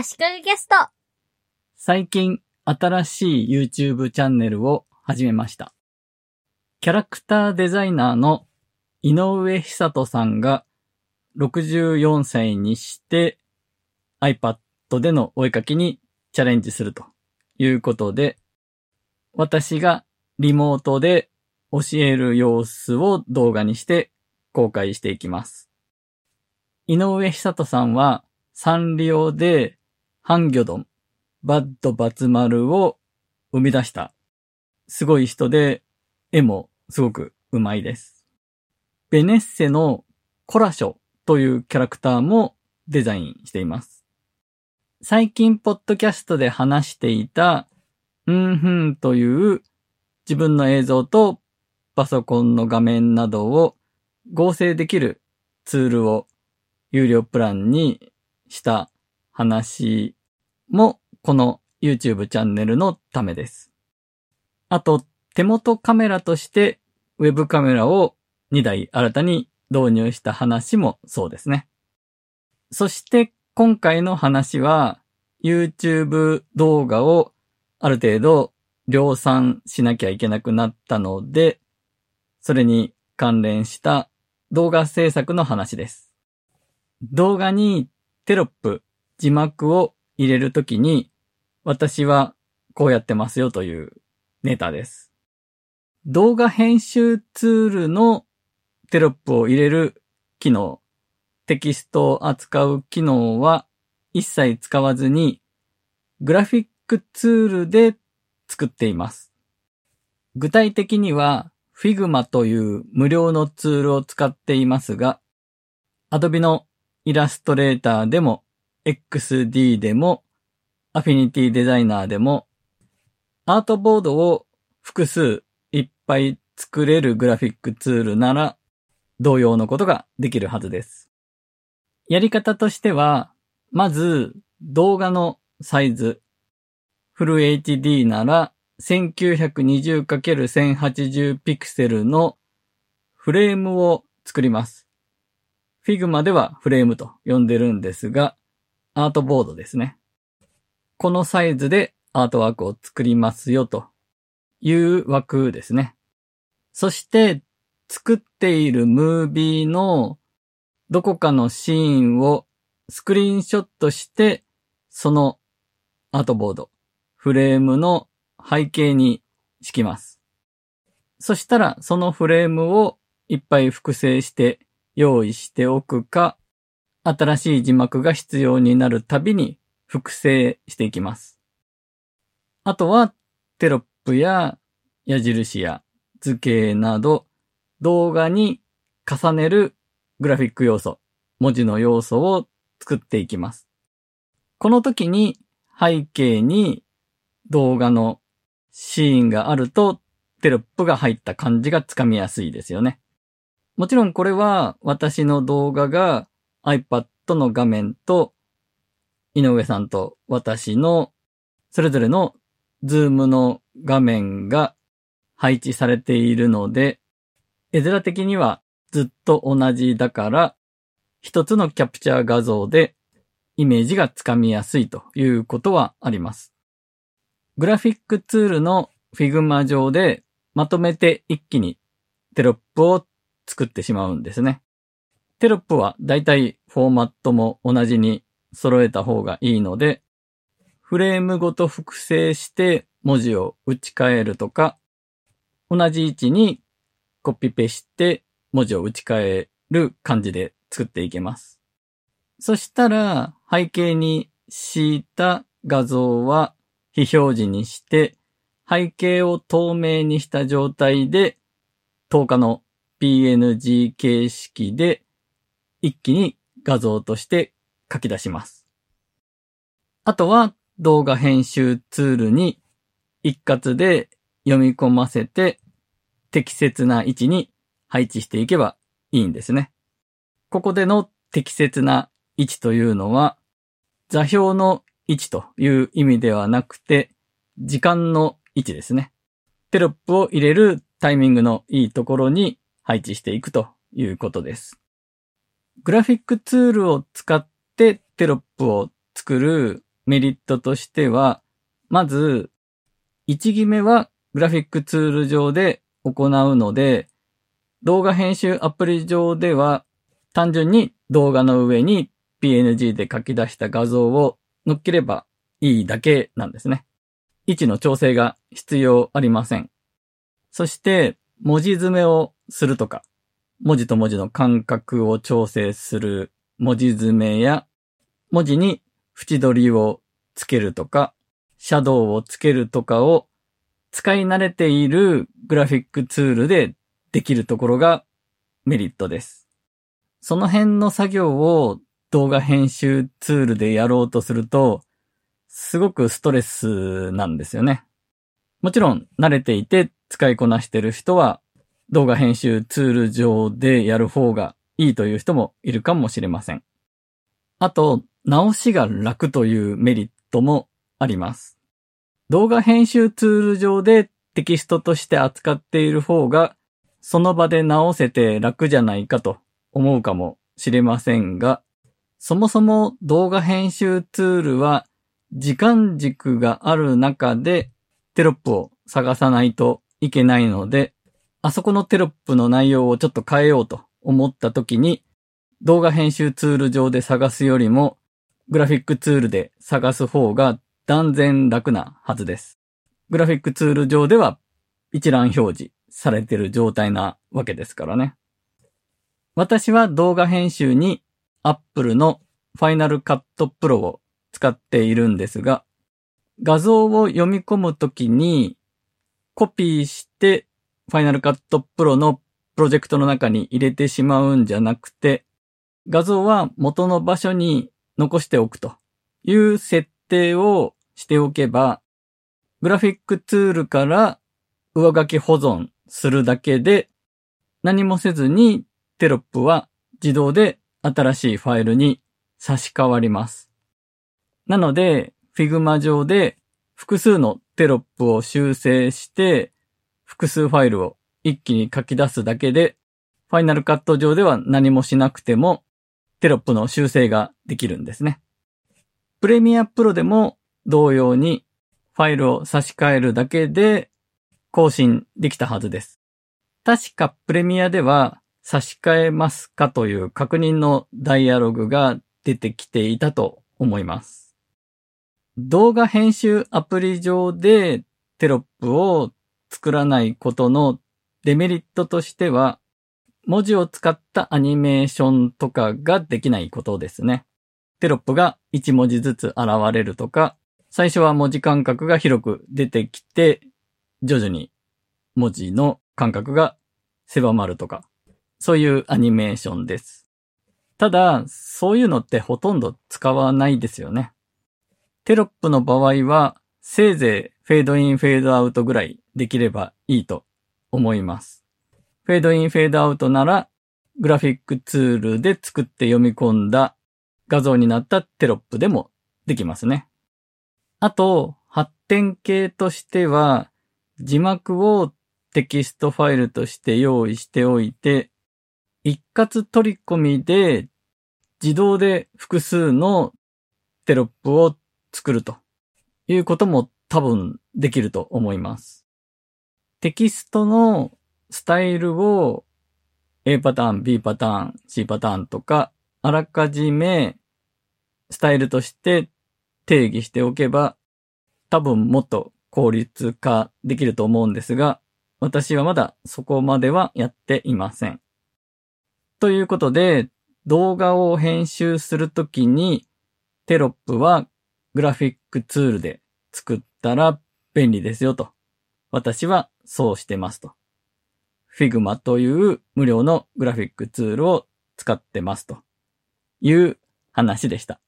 足利ゲスト。最近新しい YouTube チャンネルを始めました。キャラクターデザイナーの井上久人さんが64歳にして iPad でのお絵かきにチャレンジするということで、私がリモートで教える様子を動画にして公開していきます。井上久人さんはサンリオでハンギョドン、バッドバツマルを生み出したすごい人で絵もすごくうまいです。ベネッセのコラショというキャラクターもデザインしています。最近ポッドキャストで話していたうんふんという自分の映像とパソコンの画面などを合成できるツールを有料プランにした話もこの YouTube チャンネルのためです。あと手元カメラとしてウェブカメラを2台新たに導入した話もそうですね。そして今回の話は YouTube 動画をある程度量産しなきゃいけなくなったので、それに関連した動画制作の話です。動画にテロップ、字幕を入れるときに、私はこうやってますよというネタです。動画編集ツールのテロップを入れる機能、テキストを扱う機能は一切使わずに、グラフィックツールで作っています。具体的には Figma という無料のツールを使っていますが、Adobe のイラストレーターでも XD でも Affinity デザイナーでもアートボードを複数いっぱい作れるグラフィックツールなら同様のことができるはずです。やり方としては、まず動画のサイズ、フル HD なら 1920×1080 ピクセルのフレームを作ります。Figma ではフレームと呼んでるんですが、アートボードですね。このサイズでアートワークを作りますよという枠ですね。そして作っているムービーのどこかのシーンをスクリーンショットして、そのアートボード、フレームの背景に敷きます。そしたらそのフレームをいっぱい複製して用意しておくか、新しい字幕が必要になるたびに複製していきます。あとはテロップや矢印や図形など動画に重ねるグラフィック要素、文字の要素を作っていきます。この時に背景に動画のシーンがあるとテロップが入った感じがつかみやすいですよね。もちろんこれは私の動画が iPad の画面と井上さんと私のそれぞれのズームの画面が配置されているので、絵面的にはずっと同じだから、一つのキャプチャー画像でイメージがつかみやすいということはあります。グラフィックツールの Figma 上でまとめて一気にテロップを作ってしまうんですね。テロップはだいたいフォーマットも同じに揃えた方がいいので、フレームごと複製して文字を打ち替えるとか、同じ位置にコピペして文字を打ち替える感じで作っていけます。そしたら背景に敷いた画像は非表示にして背景を透明にした状態で10日の PNG 形式で一気に画像として書き出します。あとは動画編集ツールに一括で読み込ませて適切な位置に配置していけばいいんですね。ここでの適切な位置というのは座標の位置という意味ではなくて時間の位置ですね。テロップを入れるタイミングのいいところに配置していくということです。グラフィックツールを使ってテロップを作るメリットとしては、まず、1決めはグラフィックツール上で行うので、動画編集アプリ上では単純に動画の上に PNG で書き出した画像を乗っければいいだけなんですね。位置の調整が必要ありません。そして、文字詰めをするとか、文字と文字の間隔を調整する文字詰めや、文字に縁取りをつけるとか、シャドウをつけるとかを使い慣れているグラフィックツールでできるところがメリットです。その辺の作業を動画編集ツールでやろうとすると、すごくストレスなんですよね。もちろん慣れていて使いこなしてる人は動画編集ツール上でやる方がいいという人もいるかもしれません。あと、直しが楽というメリットもあります。動画編集ツール上でテキストとして扱っている方が、その場で直せて楽じゃないかと思うかもしれませんが、そもそも動画編集ツールは時間軸がある中でテロップを探さないといけないので、あそこのテロップの内容をちょっと変えようと思った時に、動画編集ツール上で探すよりも、グラフィックツールで探す方が断然楽なはずです。グラフィックツール上では一覧表示されている状態なわけですからね。私は動画編集に Apple の Final Cut Pro を使っているんですが、画像を読み込むときにコピーして Final Cut Pro のプロジェクトの中に入れてしまうんじゃなくて、画像は元の場所に残しておくという設定をしておけば、グラフィックツールから上書き保存するだけで、何もせずにテロップは自動で新しいファイルに差し替わります。なので、Figma 上で複数のテロップを修正して、複数ファイルを一気に書き出すだけで、ファイナルカット上では何もしなくても、テロップの修正ができるんですね。プレミアプロでも同様にファイルを差し替えるだけで更新できたはずです。確かプレミアでは差し替えますかという確認のダイアログが出てきていたと思います。動画編集アプリ上でテロップを作らないことのデメリットとしては、文字を使ったアニメーションとかができないことですね。テロップが1文字ずつ現れるとか、最初は文字間隔が広く出てきて、徐々に文字の間隔が狭まるとか、そういうアニメーションです。ただ、そういうのってほとんど使わないですよね。テロップの場合は、せいぜいフェードイン、フェードアウトぐらいできればいいと思います。フェードイン、フェードアウトなら、グラフィックツールで作って読み込んだ画像になったテロップでもできますね。あと、発展系としては、字幕をテキストファイルとして用意しておいて、一括取り込みで自動で複数のテロップを作るということも多分できると思います。テキストのスタイルを A パターン、B パターン、C パターンとか、あらかじめスタイルとして定義しておけば、多分もっと効率化できると思うんですが、私はまだそこまではやっていません。ということで、動画を編集するときに、テロップはグラフィックツールで作ったら便利ですよと。私はそうしてますと。Figma という無料のグラフィックツールを使ってますという話でした。